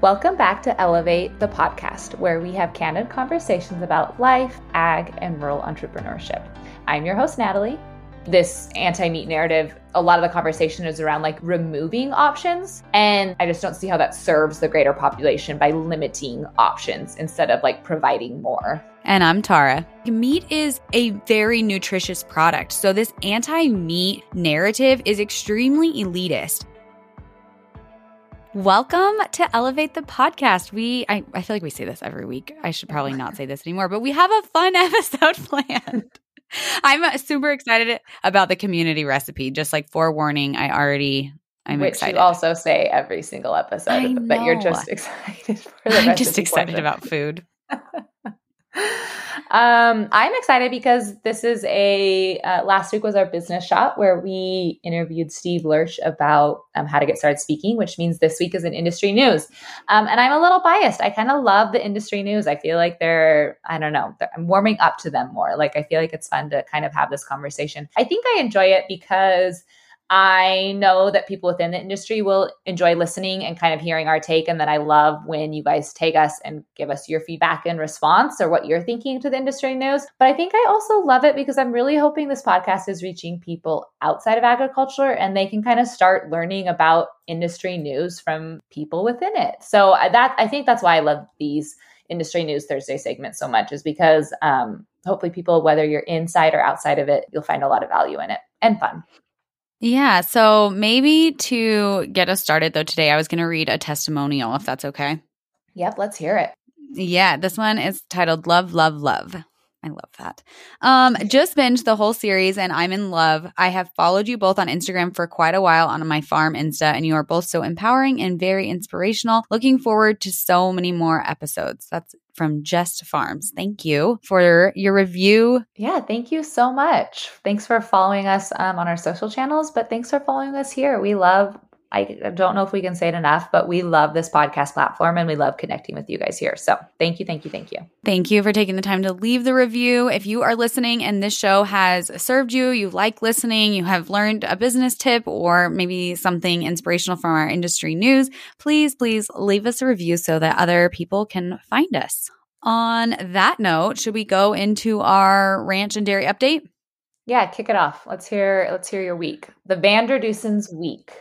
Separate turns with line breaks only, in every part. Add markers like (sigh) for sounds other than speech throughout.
Welcome back to Elevate the podcast, where we have candid conversations about life, ag, and rural entrepreneurship. I'm your host, Natalie. This anti meat narrative, a lot of the conversation is around like removing options. And I just don't see how that serves the greater population by limiting options instead of like providing more.
And I'm Tara. Meat is a very nutritious product. So, this anti meat narrative is extremely elitist. Welcome to Elevate the Podcast. We I, I feel like we say this every week. I should probably not say this anymore, but we have a fun (laughs) episode planned. I'm super excited about the community recipe. Just like forewarning, I already I'm
Which
excited.
you also say every single episode, but you're just (laughs) excited for the
I'm just excited
portion.
about food. (laughs)
um, I'm excited because this is a uh, last week was our business shot where we interviewed Steve Lurch about um, how to get started speaking, which means this week is an industry news. Um, and I'm a little biased. I kind of love the industry news. I feel like they're I don't know I'm warming up to them more. Like I feel like it's fun to kind of have this conversation. I think I enjoy it because. I know that people within the industry will enjoy listening and kind of hearing our take. And then I love when you guys take us and give us your feedback and response or what you're thinking to the industry news. But I think I also love it because I'm really hoping this podcast is reaching people outside of agriculture and they can kind of start learning about industry news from people within it. So I- that I think that's why I love these industry news Thursday segments so much is because um, hopefully people, whether you're inside or outside of it, you'll find a lot of value in it and fun.
Yeah. So maybe to get us started though today, I was going to read a testimonial if that's okay.
Yep, let's hear it.
Yeah, this one is titled Love, Love, Love. I love that. Um, just binged the whole series and I'm in love. I have followed you both on Instagram for quite a while on my farm Insta, and you are both so empowering and very inspirational. Looking forward to so many more episodes. That's from Just Farms. Thank you for your review.
Yeah, thank you so much. Thanks for following us um, on our social channels, but thanks for following us here. We love, I don't know if we can say it enough, but we love this podcast platform and we love connecting with you guys here. So thank you, thank you, thank you.
Thank you for taking the time to leave the review. If you are listening and this show has served you, you like listening, you have learned a business tip or maybe something inspirational from our industry news, please, please leave us a review so that other people can find us. On that note, should we go into our ranch and dairy update?
Yeah, kick it off. Let's hear, let's hear your week. The Vander Dussen's week.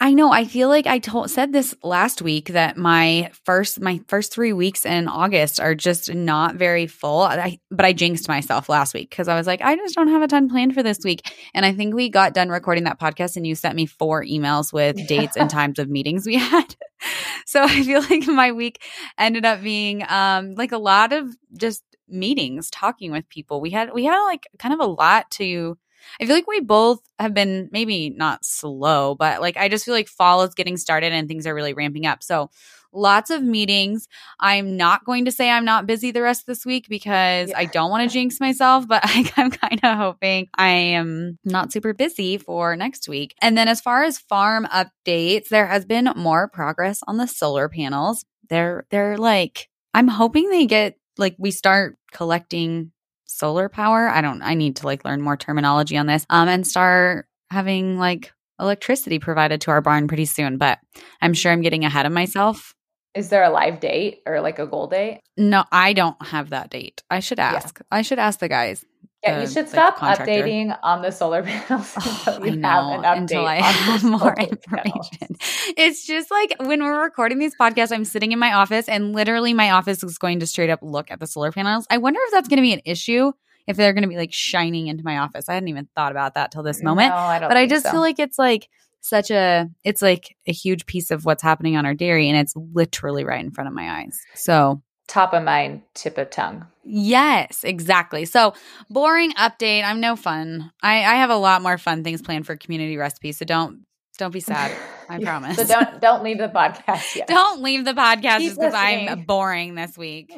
I know. I feel like I told said this last week that my first my first three weeks in August are just not very full. I, but I jinxed myself last week because I was like, I just don't have a ton planned for this week. And I think we got done recording that podcast, and you sent me four emails with dates and times of meetings we (laughs) had. (laughs) so I feel like my week ended up being um like a lot of just meetings, talking with people. We had we had like kind of a lot to I feel like we both have been maybe not slow, but like I just feel like fall is getting started and things are really ramping up. So lots of meetings. I'm not going to say I'm not busy the rest of this week because
Yeah.
I don't want to jinx myself, but (laughs) I, I'm kind of hoping I am not super busy for next week. And then as far as farm updates, there has been more progress on the solar panels. They're they're like I'm hoping they get like we start collecting solar power. I don't I need to like learn more terminology on this. Um and start having like electricity provided to our barn pretty soon, but I'm sure I'm getting ahead of myself.
Is there a live date or like a goal date?
No, I don't have that date. I should ask. I should ask the guys.
Yeah, you should stop
contractor.
updating on the solar (laughs) panels oh, until
Oh,
you have an update
until I
on
have (laughs) more
solar panels.
information. It's just like when we're recording these podcasts, I'm sitting in my office and literally my office is going to straight up look at the solar panels. I wonder if that's going to be an issue if they're going to be like shining into my office. I hadn't even thought about that till this moment.
No, I don't
but I just
so.
feel like it's like such a it's like a huge piece of what's happening on our dairy and it's literally right in front of my eyes. So
top of mind, tip of tongue.
Yes, exactly. So, boring update. I'm no fun. I, I have a lot more fun things planned for community recipes. So don't don't be sad. (laughs) I promise.
So don't don't leave the podcast (laughs) yet.
don't leave the podcast
Keep
just because I'm boring this week.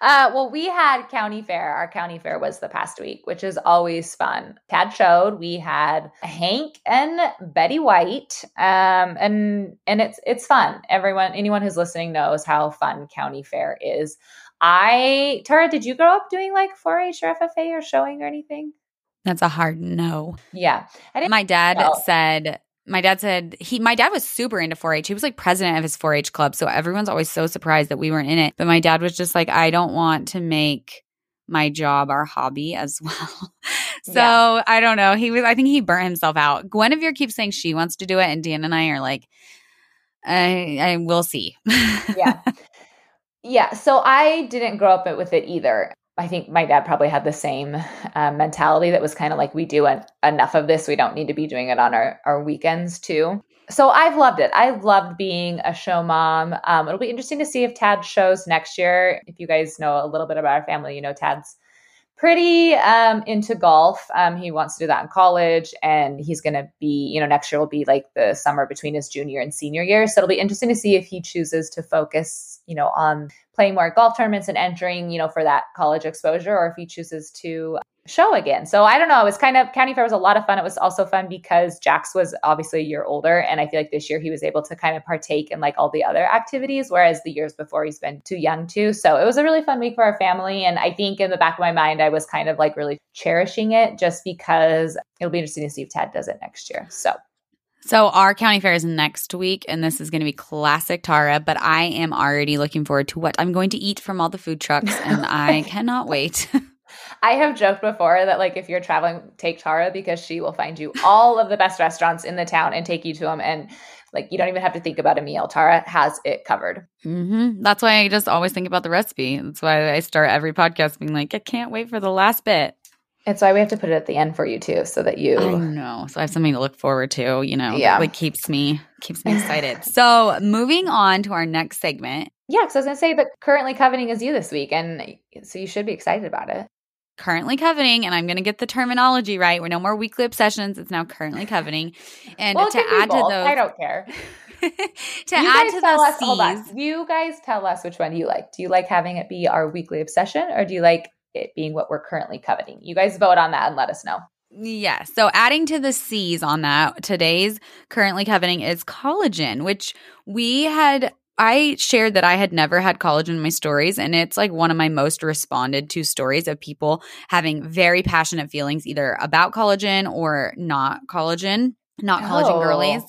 Uh, well, we had county fair. Our county fair was the past week, which is always fun. Tad showed. We had Hank and Betty White, um, and and it's it's fun. Everyone, anyone who's listening knows how fun county fair is. I Tara, did you grow up doing like 4-H or FFA or showing or anything?
That's a hard no.
Yeah, I didn't.
My dad
No.
said my dad said he my dad was super into 4-H. He was like president of his 4-H club, so everyone's always so surprised that we weren't in it. But my dad was just like, I don't want to make my job our hobby as (laughs) well. so yeah. I don't know. He was I think he burnt himself out. Guinevere keeps saying she wants to do it, and Dan and I are like, I, I will see.
yeah. (laughs) Yeah. So I didn't grow up with it either. I think my dad probably had the same um, mentality that was kind of like, we do an, enough of this. We don't need to be doing it on our, our weekends too. So I've loved it. I've loved being a show mom. Um, it'll be interesting to see if Tad shows next year. If you guys know a little bit about our family, you know Tad's pretty um, into golf. Um, he wants to do that in college, and he's going to be, you know, next year will be like the summer between his junior and senior year. So it'll be interesting to see if he chooses to focus, you know, on playing more golf tournaments and entering, you know, for that college exposure, or if he chooses to show again. So I don't know. It was kind of county fair was a lot of fun. It was also fun because Jax was obviously a year older, and I feel like this year he was able to kind of partake in like all the other activities, whereas the years before he's been too young too. So it was a really fun week for our family, and I think in the back of my mind I was kind of like really cherishing it just because it'll be interesting to see if Tad does it next year. So.
So our county fair is next week, and this is going to be classic Tara. But I am already looking forward to what I'm going to eat from all the food trucks, and (laughs) I cannot wait. (laughs)
I have joked before that like if you're traveling, take Tara because she will find you all of the best restaurants in the town and take you to them. And like you don't even have to think about a meal. Tara has it covered.
Mm-hmm. That's why I just always think about the recipe. That's why I start every podcast being like, I can't wait for the last bit.
It's why we have to put it at the end for you too, so that you
I know. So I have something to look forward to, you know. Yeah. Like keeps me keeps me (sighs) excited. so moving on to our next segment.
Yeah, because I was gonna say that currently coveting is you this week, and so you should be excited about it
currently coveting, and I'm going to get the terminology right. We're no more weekly obsessions. It's now currently (sighs) coveting. And
well,
to add to those,
I don't care. (laughs)
to you add to the us,
hold on. You guys tell us which one you like. Do you like having it be our weekly obsession, or do you like it being what we're currently coveting? You guys vote on that and let us know.
Yeah. So adding to the C's on that, today's currently coveting is collagen, which we had I shared that I had never had collagen in my stories, and it's like one of my most responded to stories of people having very passionate feelings either about collagen or not collagen, not oh. collagen girlies.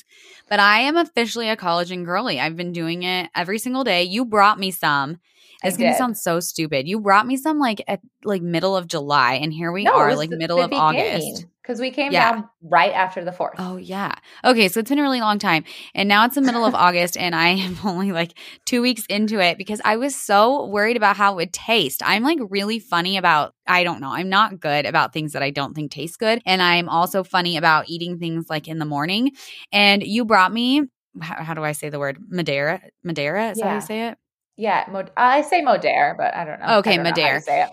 But I am officially a collagen girly. I've been doing it every single day. You brought me some. It's gonna sound so stupid. You brought me some like at like middle of July, and here we no, are, like the, middle the of. August
because we came yeah. down right after the fourth.
Oh yeah. Okay, so it's been a really long time, and now it's the middle of August, and I am (laughs) only like two weeks into it because I was so worried about how it would taste. I'm like really funny about I don't know. I'm not good about things that I don't think taste good, and I'm also funny about eating things like in the morning. And you brought me. How, how do I say the word Madeira? Madeira is yeah. how you say it?
Yeah, Mod- I say Modere, but I don't know.
Okay, say it.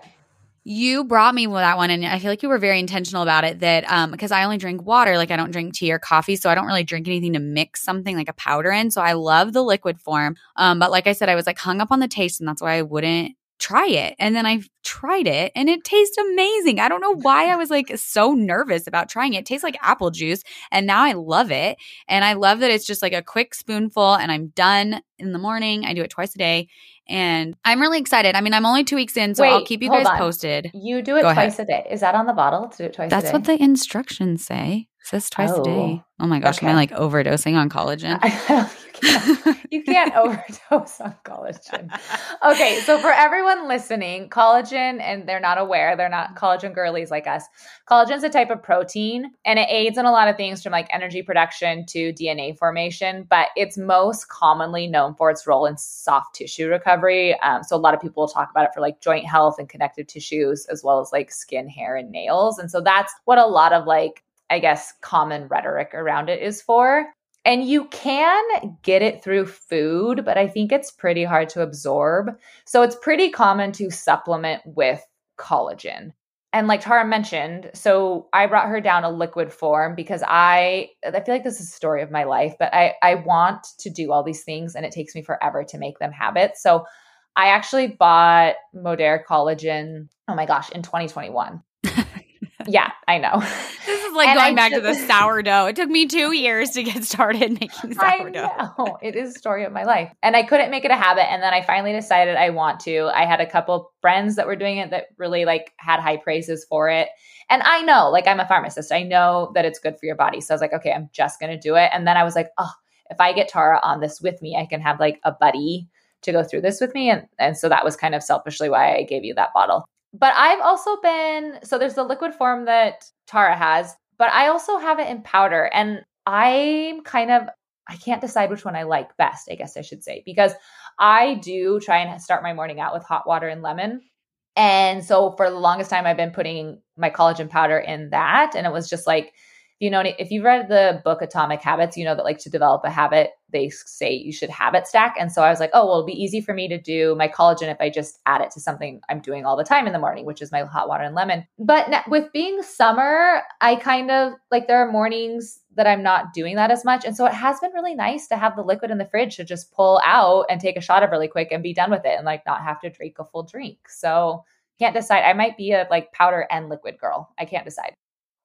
You brought me that one and i feel like you were very intentional about it that um because i only drink water like i don't drink tea or coffee so i don't really drink anything to mix something like a powder in so i love the liquid form. Um but like i said i was like hung up on the taste and that's why i wouldn't try it and then i tried it and it tastes amazing i don't know why i was like so nervous about trying it. it tastes like apple juice and now i love it and i love that it's just like a quick spoonful and i'm done in the morning i do it twice a day and I'm really excited. I mean, I'm only two weeks in, so Wait, I'll keep you guys on. posted.
You do it Go twice ahead. a day. Is that on the bottle to do it twice
That's what the instructions say. Says twice oh, a day. Oh, oh my gosh, okay. am I like overdosing on collagen?
can't, you can't (laughs) overdose on collagen. Okay, so for everyone listening, collagen, and they're not aware, they're not collagen girlies like us. Collagen is a type of protein, and it aids in a lot of things from like energy production to DNA formation, but it's most commonly known for its role in soft tissue recovery. Um, so a lot of people will talk about it for like joint health and connective tissues, as well as like skin, hair, and nails. And so that's what a lot of like I guess, common rhetoric around it is for. And you can get it through food, but I think it's pretty hard to absorb. So it's pretty common to supplement with collagen. And like Tara mentioned, so I brought her down a liquid form because I I feel like this is a story of my life, but I I want to do all these things and it takes me forever to make them habits. So I actually bought Modere collagen, oh my gosh, in 2021. (laughs) yeah, I know.
This is like and going I back to the sourdough. It took me two years to get (laughs) started making sourdough.
It is a story of my life. And I couldn't make it a habit. And then I finally decided I want to. I had a couple friends that were doing it that really like had high praises for it. And I know, like I'm a pharmacist. I know that it's good for your body. So I was like, okay, I'm just gonna do it. And then I was like, oh, if I get Tara on this with me, I can have like a buddy to go through this with me. And and so that was kind of selfishly why I gave you that bottle. But I've also been so there's the liquid form that Tara has, but I also have it in powder. And I'm kind of I can't decide which one I like best, I guess I should say, because I do try and start my morning out with hot water and lemon. And so for the longest time, I've been putting my collagen powder in that. And it was just like, you know, if you've read the book Atomic Habits, you know that like to develop a habit, they say you should habit stack. And so I was like, oh, well, it'll be easy for me to do my collagen if I just add it to something I'm doing all the time in the morning, which is my hot water and lemon. But with being summer, I kind of like there are mornings that I'm not doing that as much. And so it has been really nice to have the liquid in the fridge to just pull out and take a shot of really quick and be done with it and like not have to drink a full drink. So can't decide. I might be a like powder and liquid girl. I can't decide.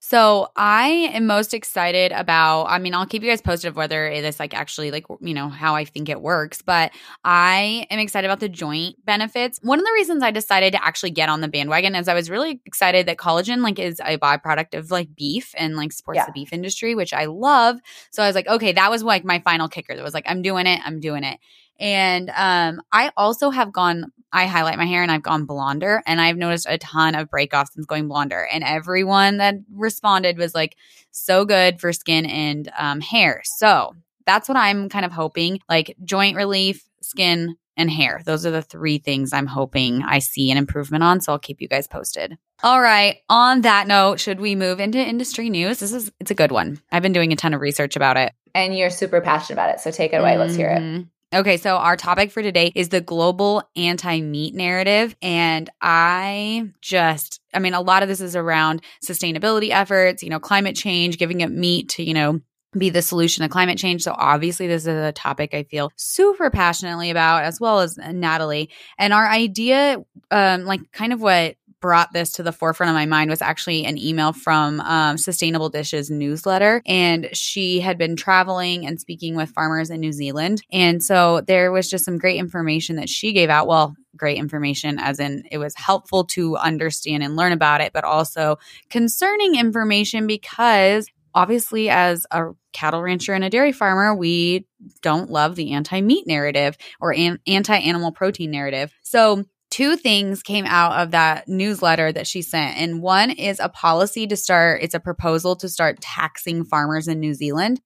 So I am most excited about, I mean, I'll keep you guys posted of whether it is like actually like, you know, how I think it works, but I am excited about the joint benefits. One of the reasons I decided to actually get on the bandwagon is I was really excited that collagen like is a byproduct of like beef and like supports yeah. the beef industry, which I love. So I was like, okay, that was like my final kicker. That was like, I'm doing it. I'm doing it. And um, I also have gone, I highlight my hair and I've gone blonder. And I've noticed a ton of breakoffs since going blonder. And everyone that responded was like, so good for skin and um, hair. So that's what I'm kind of hoping like joint relief, skin, and hair. Those are the three things I'm hoping I see an improvement on. So I'll keep you guys posted. All right. On that note, should we move into industry news? This is it's a good one. I've been doing a ton of research about it.
And you're super passionate about it. So take it away. Mm-hmm. Let's hear it.
Okay, so our topic for today is the global anti meat narrative. And I just, I mean, a lot of this is around sustainability efforts, you know, climate change, giving up meat to, you know, be the solution to climate change. So obviously this is a topic I feel super passionately about as well as Natalie. And our idea um like kind of what brought this to the forefront of my mind was actually an email from um, Sustainable Dish's newsletter. And she had been traveling and speaking with farmers in New Zealand. And so there was just some great information that she gave out. Well, great information, as in it was helpful to understand and learn about it, but also concerning information because obviously as a cattle rancher and a dairy farmer we don't love the anti-meat narrative or an- anti-animal protein narrative so two things came out of that newsletter that she sent. And one is a policy to start, it's a proposal to start taxing farmers in New Zealand.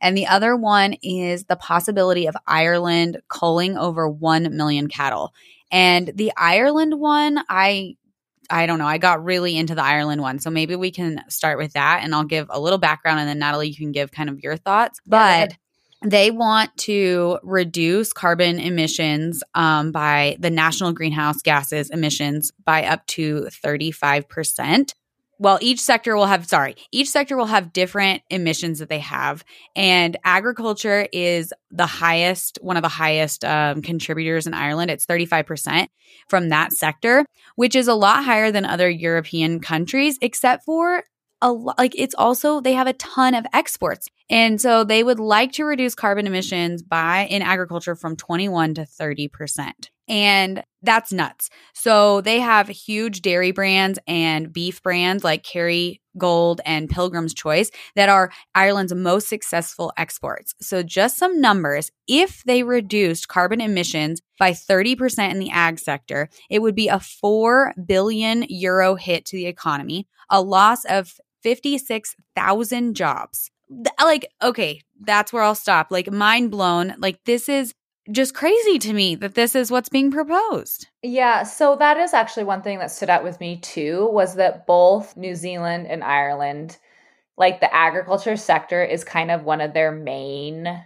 And the other one is the possibility of Ireland culling over 1 million cattle. And the Ireland one, I I don't know. I got really into the Ireland one. So maybe we can start with that and I'll give a little background and then Natalie, you can give kind of your thoughts. But they want to reduce carbon emissions um, by the national greenhouse gases emissions by up to 35%. Well, each sector will have, sorry, each sector will have different emissions that they have. And agriculture is the highest, one of the highest um, contributors in Ireland. It's 35% from that sector, which is a lot higher than other European countries, except for a lot like it's also they have a ton of exports and so they would like to reduce carbon emissions by in agriculture from 21 to 30% and that's nuts. So they have huge dairy brands and beef brands like kerry gold and pilgrim's choice that are ireland's most successful exports. So just some numbers. If they reduced carbon emissions by 30% in the ag sector it would be a 4 billion euro hit to the economy a loss of 56,000 jobs. Like, okay, that's where I'll stop. Like, mind blown. Like, this is just crazy to me that this is what's being proposed.
Yeah, so that is actually one thing that stood out with me too was that both New Zealand and Ireland like the agriculture sector is kind of one of their main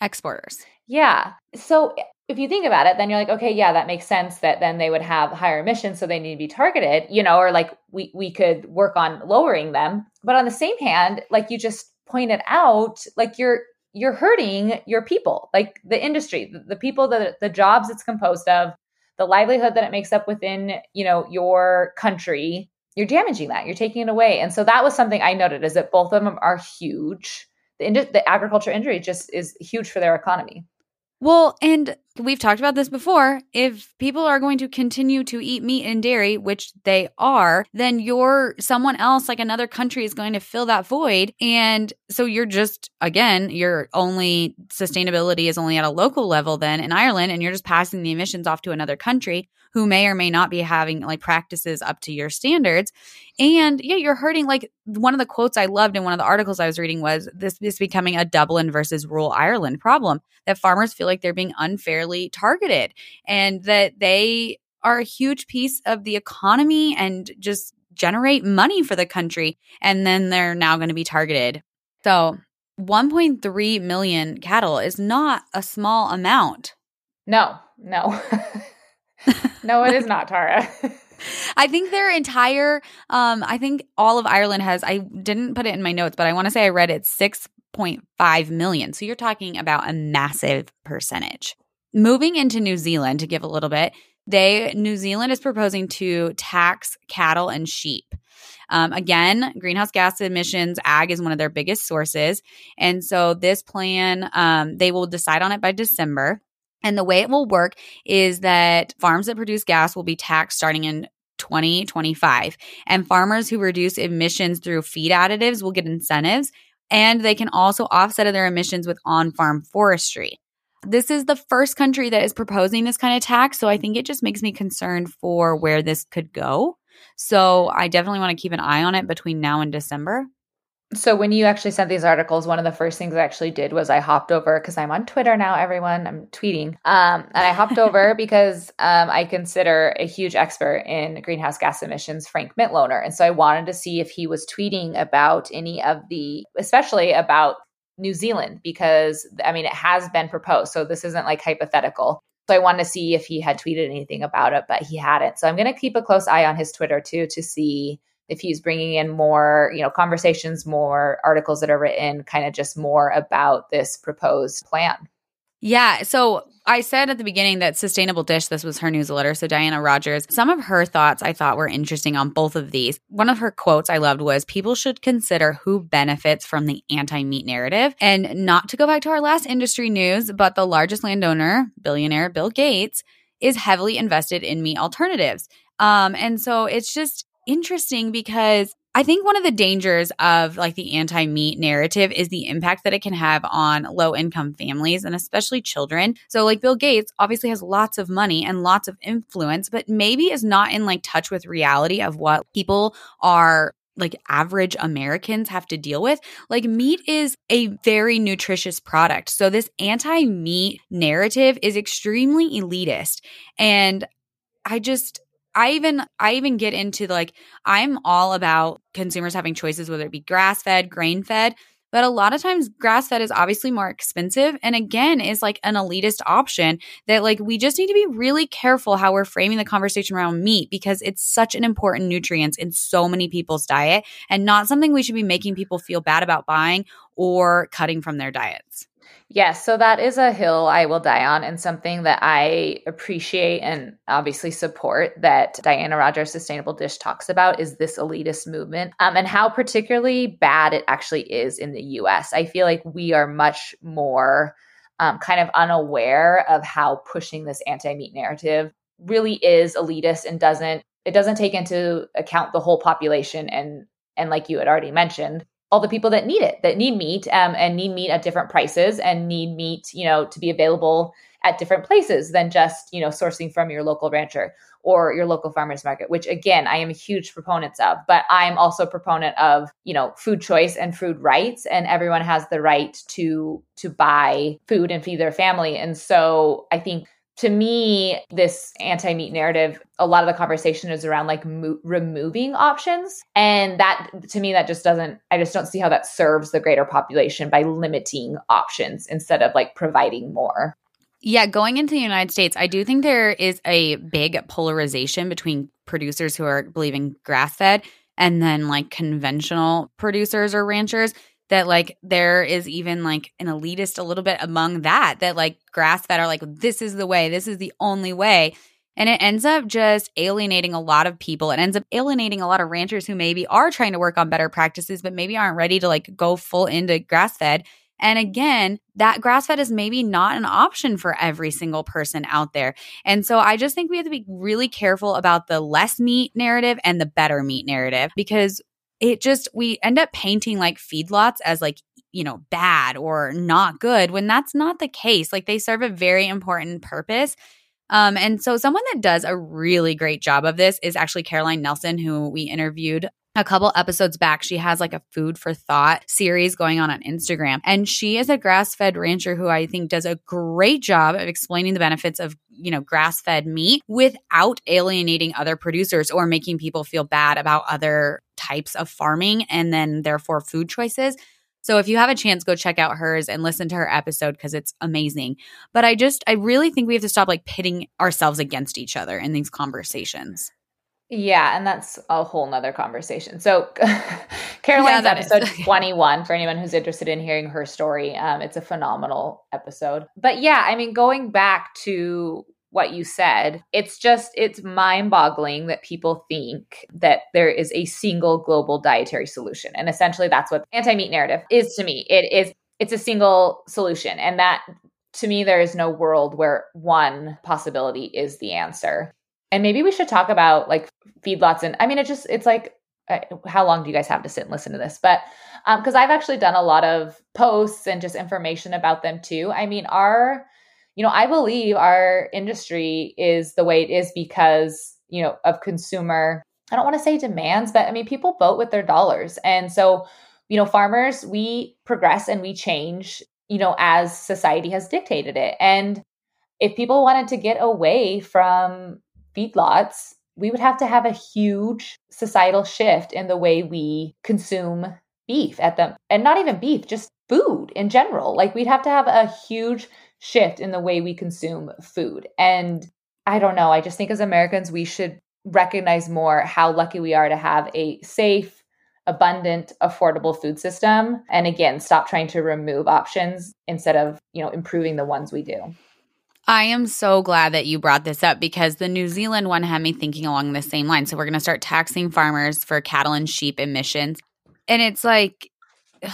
exporters.
Yeah. So if you think about it, then you're like, okay, yeah, that makes sense that then they would have higher emissions, so they need to be targeted, you know, or like we we could work on lowering them. But on the same hand, like you just pointed out, like you're you're hurting your people, like the industry, the, the people that the jobs it's composed of, the livelihood that it makes up within, you know, your country. you're damaging that. You're taking it away. And so that was something I noted is that both of them are huge. The, the agriculture industry just is huge for their economy.
Well, and we've talked about this before. If people are going to continue to eat meat and dairy, which they are, then you're someone else, like another country, is going to fill that void. And so you're just, again, your only sustainability is only at a local level then in Ireland, and you're just passing the emissions off to another country who may or may not be having like practices up to your standards. And yeah, you're hurting. Like one of the quotes I loved in one of the articles I was reading was this is becoming a Dublin versus rural Ireland problem that farmers feel like they're being unfairly targeted and that they are a huge piece of the economy and just generate money for the country. And then they're now going to be targeted. So 1.3 million cattle is not a small amount.
No, no. (laughs) no, it is not, Tara. (laughs)
I think their entire um I think all of Ireland has I didn't put it in my notes, but I want to say I read it 6.5 million. So you're talking about a massive percentage. Moving into New Zealand to give a little bit, they New Zealand is proposing to tax cattle and sheep. Um, again, greenhouse gas emissions, ag is one of their biggest sources. And so this plan, um, they will decide on it by December. And the way it will work is that farms that produce gas will be taxed starting in 2025. And farmers who reduce emissions through feed additives will get incentives. And they can also offset their emissions with on farm forestry. This is the first country that is proposing this kind of tax. So I think it just makes me concerned for where this could go. So I definitely want to keep an eye on it between now and December
so when you actually sent these articles one of the first things i actually did was i hopped over because i'm on twitter now everyone i'm tweeting um, and i hopped over (laughs) because um, i consider a huge expert in greenhouse gas emissions frank mitloehner and so i wanted to see if he was tweeting about any of the especially about new zealand because i mean it has been proposed so this isn't like hypothetical so I wanted to see if he had tweeted anything about it, but he hadn't. So I'm going to keep a close eye on his Twitter too to see if he's bringing in more, you know, conversations, more articles that are written, kind of just more about this proposed plan.
Yeah. So I said at the beginning that Sustainable Dish, this was her newsletter. So Diana Rogers, some of her thoughts I thought were interesting on both of these. One of her quotes I loved was people should consider who benefits from the anti meat narrative. And not to go back to our last industry news, but the largest landowner, billionaire Bill Gates, is heavily invested in meat alternatives. Um, and so it's just, interesting because I think one of the dangers of like the anti meat narrative is the impact that it can have on low income families and especially children. So, like Bill Gates obviously has lots of money and lots of influence, but maybe is not in like touch with reality of what people are like average Americans have to deal with. Like meat is a very nutritious product. So, this anti meat narrative is extremely elitist. And I just, I even I even get into like I'm all about consumers having choices whether it be grass fed, grain fed, but a lot of times grass fed is obviously more expensive and again is like an elitist option that like we just need to be really careful how we're framing the conversation around meat because it's such an important nutrient in so many people's diet and not something we should be making people feel bad about buying or cutting from their diets.
Yes, so that is a hill I will die on and something that I appreciate and obviously support that Diana Rogers Sustainable Dish talks about is this elitist movement um, and how particularly bad it actually is in the US. I feel like we are much more um, kind of unaware of how pushing this anti-meat narrative really is elitist and doesn't it doesn't take into account the whole population and and like you had already mentioned all the people that need it, that need meat um, and need meat at different prices and need meat, you know, to be available at different places than just, you know, sourcing from your local rancher or your local farmers market, which again, I am a huge proponent of, but I'm also a proponent of, you know, food choice and food rights and everyone has the right to to buy food and feed their family. And so I think to me, this anti meat narrative, a lot of the conversation is around like mo- removing options. And that, to me, that just doesn't, I just don't see how that serves the greater population by limiting options instead of like providing more.
Yeah, going into the United States, I do think there is a big polarization between producers who are believing grass fed and then like conventional producers or ranchers that like there is even like an elitist a little bit among that that like grass fed are like this is the way this is the only way And it ends up just alienating a lot of people. It ends up alienating a lot of ranchers who maybe are trying to work on better practices, but maybe aren't ready to like go full into grass fed. And again, that grass fed is maybe not an option for every single person out there. And so I just think we have to be really careful about the less meat narrative and the better meat narrative because it just, we end up painting like feedlots as like, you know, bad or not good when that's not the case. Like they serve a very important purpose. Um, and so someone that does a really great job of this is actually Caroline Nelson, who we interviewed a couple episodes back, she has like a food for thought series going on on Instagram. And she is a grass fed rancher who I think does a great job of explaining the benefits of, you know, grass fed meat without alienating other producers or making people feel bad about other types of farming and then therefore food choices. So if you have a chance, go check out hers and listen to her episode because it's amazing. But I just, I really think we have to stop like pitting ourselves against each other in these conversations.
Yeah, and that's a whole nother conversation. So, (laughs) Caroline's (laughs) yeah, episode 21, for anyone who's interested in hearing her story, um, it's a phenomenal episode. But yeah, I mean, going back to what you said, it's just, it's mind boggling that people think that there is a single global dietary solution. And essentially, that's what anti meat narrative is to me. It is, it's a single solution. And that, to me, there is no world where one possibility is the answer and maybe we should talk about like feedlots and i mean it just it's like uh, how long do you guys have to sit and listen to this? But because um, i've actually done a lot of posts and just information about them too. I mean our you know i believe our industry is the way it is because you know of consumer i don't want to say demands but i mean people vote with their dollars. And so you know farmers we progress and we change you know as society has dictated it. And if people wanted to get away from feedlots, we would have to have a huge societal shift in the way we consume beef at them. And not even beef, just food in general. Like we'd have to have a huge shift in the way we consume food. And I don't know, I just think as Americans, we should recognize more how lucky we are to have a safe, abundant, affordable food system. And again, stop trying to remove options instead of, you know, improving the ones we do.
I am so glad that you brought this up because the New Zealand one had me thinking along the same line. So we're going to start taxing farmers for cattle and sheep emissions. And it's like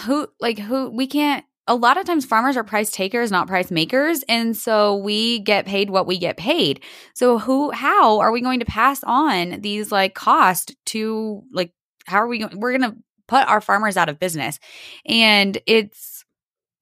who like who we can't a lot of times farmers are price takers not price makers and so we get paid what we get paid. So who how are we going to pass on these like cost to like how are we we're going to put our farmers out of business. And it's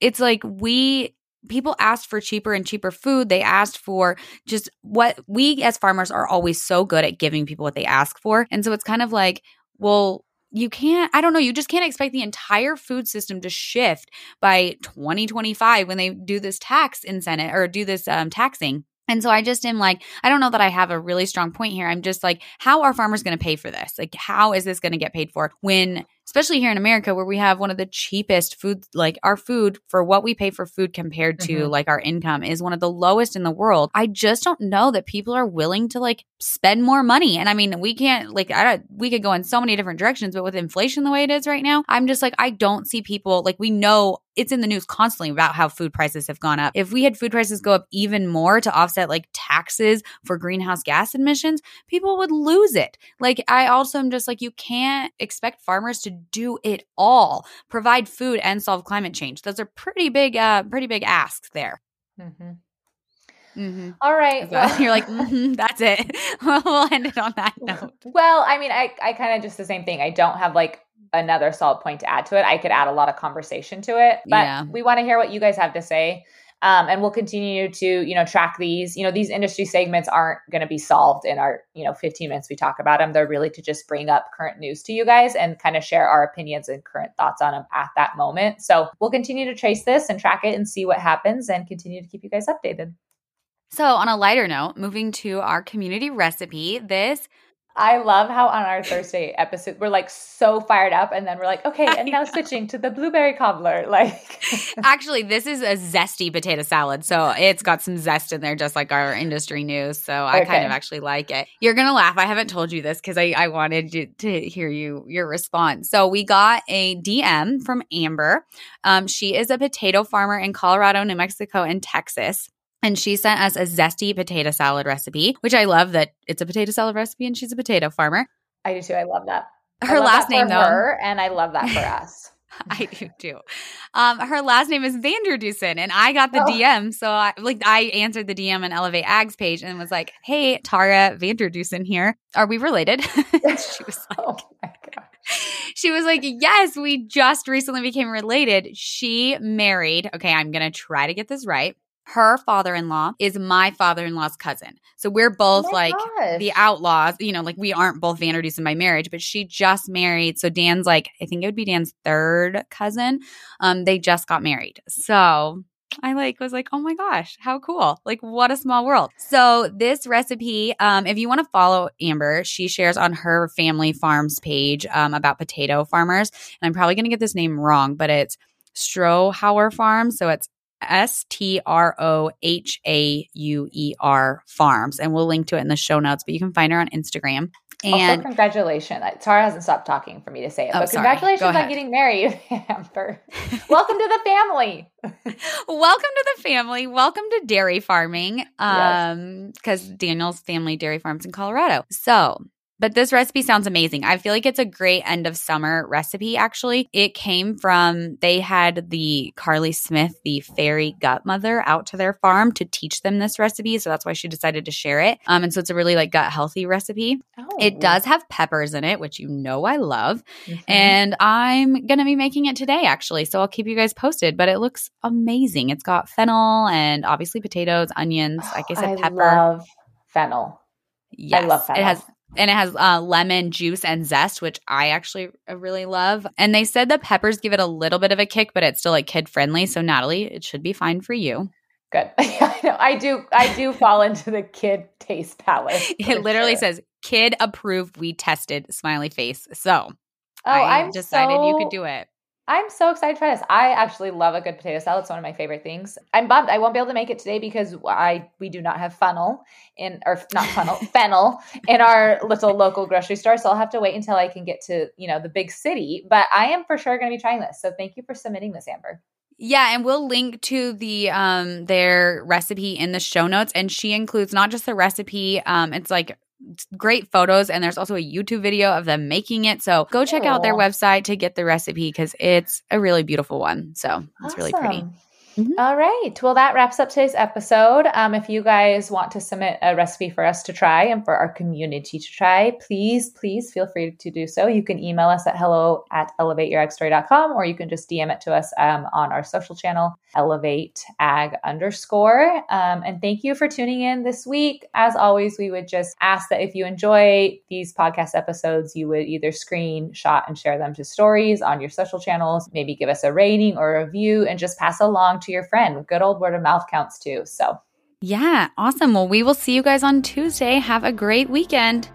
it's like we people asked for cheaper and cheaper food. They asked for just what we as farmers are always so good at giving people what they ask for. And so it's kind of like, well, you can't, I don't know, you just can't expect the entire food system to shift by 2025 when they do this tax incentive or do this um, taxing. And so I just am like, I don't know that I have a really strong point here. I'm just like, how are farmers going to pay for this? Like, how is this going to get paid for when especially here in America where we have one of the cheapest food like our food for what we pay for food compared to mm-hmm. like our income is one of the lowest in the world. I just don't know that people are willing to like spend more money. And I mean, we can't like I don't we could go in so many different directions, but with inflation the way it is right now, I'm just like I don't see people like we know it's in the news constantly about how food prices have gone up. If we had food prices go up even more to offset like taxes for greenhouse gas emissions, people would lose it. Like I also am just like you can't expect farmers to do it all provide food and solve climate change those are pretty big uh pretty big asks there
mm-hmm. Mm-hmm. All right.
Well, you're like, mm-hmm, (laughs) that's it. (laughs) we'll end it on that note.
Well, I mean, I, I kind of just the same thing. I don't have like another solid point to add to it. I could add a lot of conversation to it, but yeah. we want to hear what you guys have to say. Um, and we'll continue to, you know, track these. You know, these industry segments aren't going to be solved in our, you know, 15 minutes we talk about them. They're really to just bring up current news to you guys and kind of share our opinions and current thoughts on them at that moment. So we'll continue to trace this and track it and see what happens and continue to keep you guys updated.
So, on a lighter note, moving to our community recipe, this
I love how on our Thursday episode we're like so fired up, and then we're like, okay, and now (laughs) switching to the blueberry cobbler. (laughs) Like, (laughs)
actually, this is a zesty potato salad, so it's got some zest in there, just like our industry news. So I okay. kind of actually like it. You're gonna laugh. I haven't told you this because I, I wanted to, to hear you your response. So we got a DM from Amber. Um, she is a potato farmer in Colorado, New Mexico, and Texas. And she sent us a zesty potato salad recipe, which I love that it's a potato salad recipe and she's a potato farmer.
I do too. I love that.
Her
love
last
that
name,
for
though.
her, and I love that for (laughs) us.
I do too. Um, her last name is Vander Dussen, and I got the
Oh.
DM. So I like I answered the DM on Elevate Ags page and was like, "Hey, Tara Vander Dussen here. Are we related?" (laughs) (laughs) she was like,
oh my god.
she was like, "Yes, we just recently became related. She married. Okay, I'm gonna try to get this right. Her father-in-law is my father-in-law's cousin. So we're both
Oh
like
gosh.
the outlaws. You know, like we aren't both Vander Dussen by marriage, but she just married. So Dan's like, I think it would be Dan's third cousin. Um, they just got married. So I like was like, oh my gosh, how cool. Like what a small world. So this recipe, um, if you want to follow Amber, she shares on her family farms page um, about potato farmers. And I'm probably gonna get this name wrong, but it's Strohauer Farm. So it's S T R O H A U E R Farms. And we'll link to it in the show notes, but you can find her on Instagram.
also,
And
congratulations. Tara hasn't stopped talking for me to say it,
Oh,
but
sorry.
Congratulations on getting married, (laughs) Amber. Welcome to the family. (laughs)
welcome to the family. Welcome to dairy farming.
Yes.
Um, because Daniel's family dairy farms in Colorado. So but this recipe sounds amazing. I feel like it's a great end of summer recipe, actually. It came from, they had the Carley Smith, the Fairy Gutmother, out to their farm to teach them this recipe. So that's why she decided to share it. Um, and so it's a really like gut healthy recipe.
Oh.
It does have peppers in it, which you know I love.
Mhm.
And I'm going to be making it today, actually. So I'll keep you guys posted, but it looks amazing. It's got fennel and obviously potatoes, onions, like I said, pepper.
love fennel.
yes.
I love
It has. And it has uh, lemon juice and zest, which I actually uh, really love. And they said the peppers give it a little bit of a kick, but it's still like kid friendly. So Natalie, it should be fine for you.
Good. (laughs) I know. I do. I do fall into the kid taste palette. (laughs)
It literally
sure.
says kid approved. We tested smiley face. So
Oh,
I
I'm
decided you could do it.
I'm so excited to try this. I actually love a good potato salad. It's one of my favorite things. I'm bummed I won't be able to make it today because I we do not have funnel in or not funnel (laughs) fennel in our little local grocery store. So I'll have to wait until I can get to you know the big city. But I am for sure going to be trying this. So thank you for submitting this, Amber.
Yeah, and we'll link to the um their recipe in the show notes and she includes not just the recipe, um it's like great photos and there's also a YouTube video of them making it. So go check out their website to get the recipe cuz it's a really beautiful one. So, it's really pretty. Mhm.
All right. Well, that wraps up today's episode. Um, if you guys want to submit a recipe for us to try and for our community to try, please, please feel free to do so. You can email us at hello at elevateyouragstory.com or you can just DM it to us um, on our social channel, elevate ag underscore. Um, and thank you for tuning in this week. As always, we would just ask that if you enjoy these podcast episodes, you would either screenshot and share them to stories on your social channels, maybe give us a rating or a review, and just pass along to your friend. Good old word of mouth counts too. So
Yeah, awesome. Well, we will see you guys on Tuesday. Have a great weekend.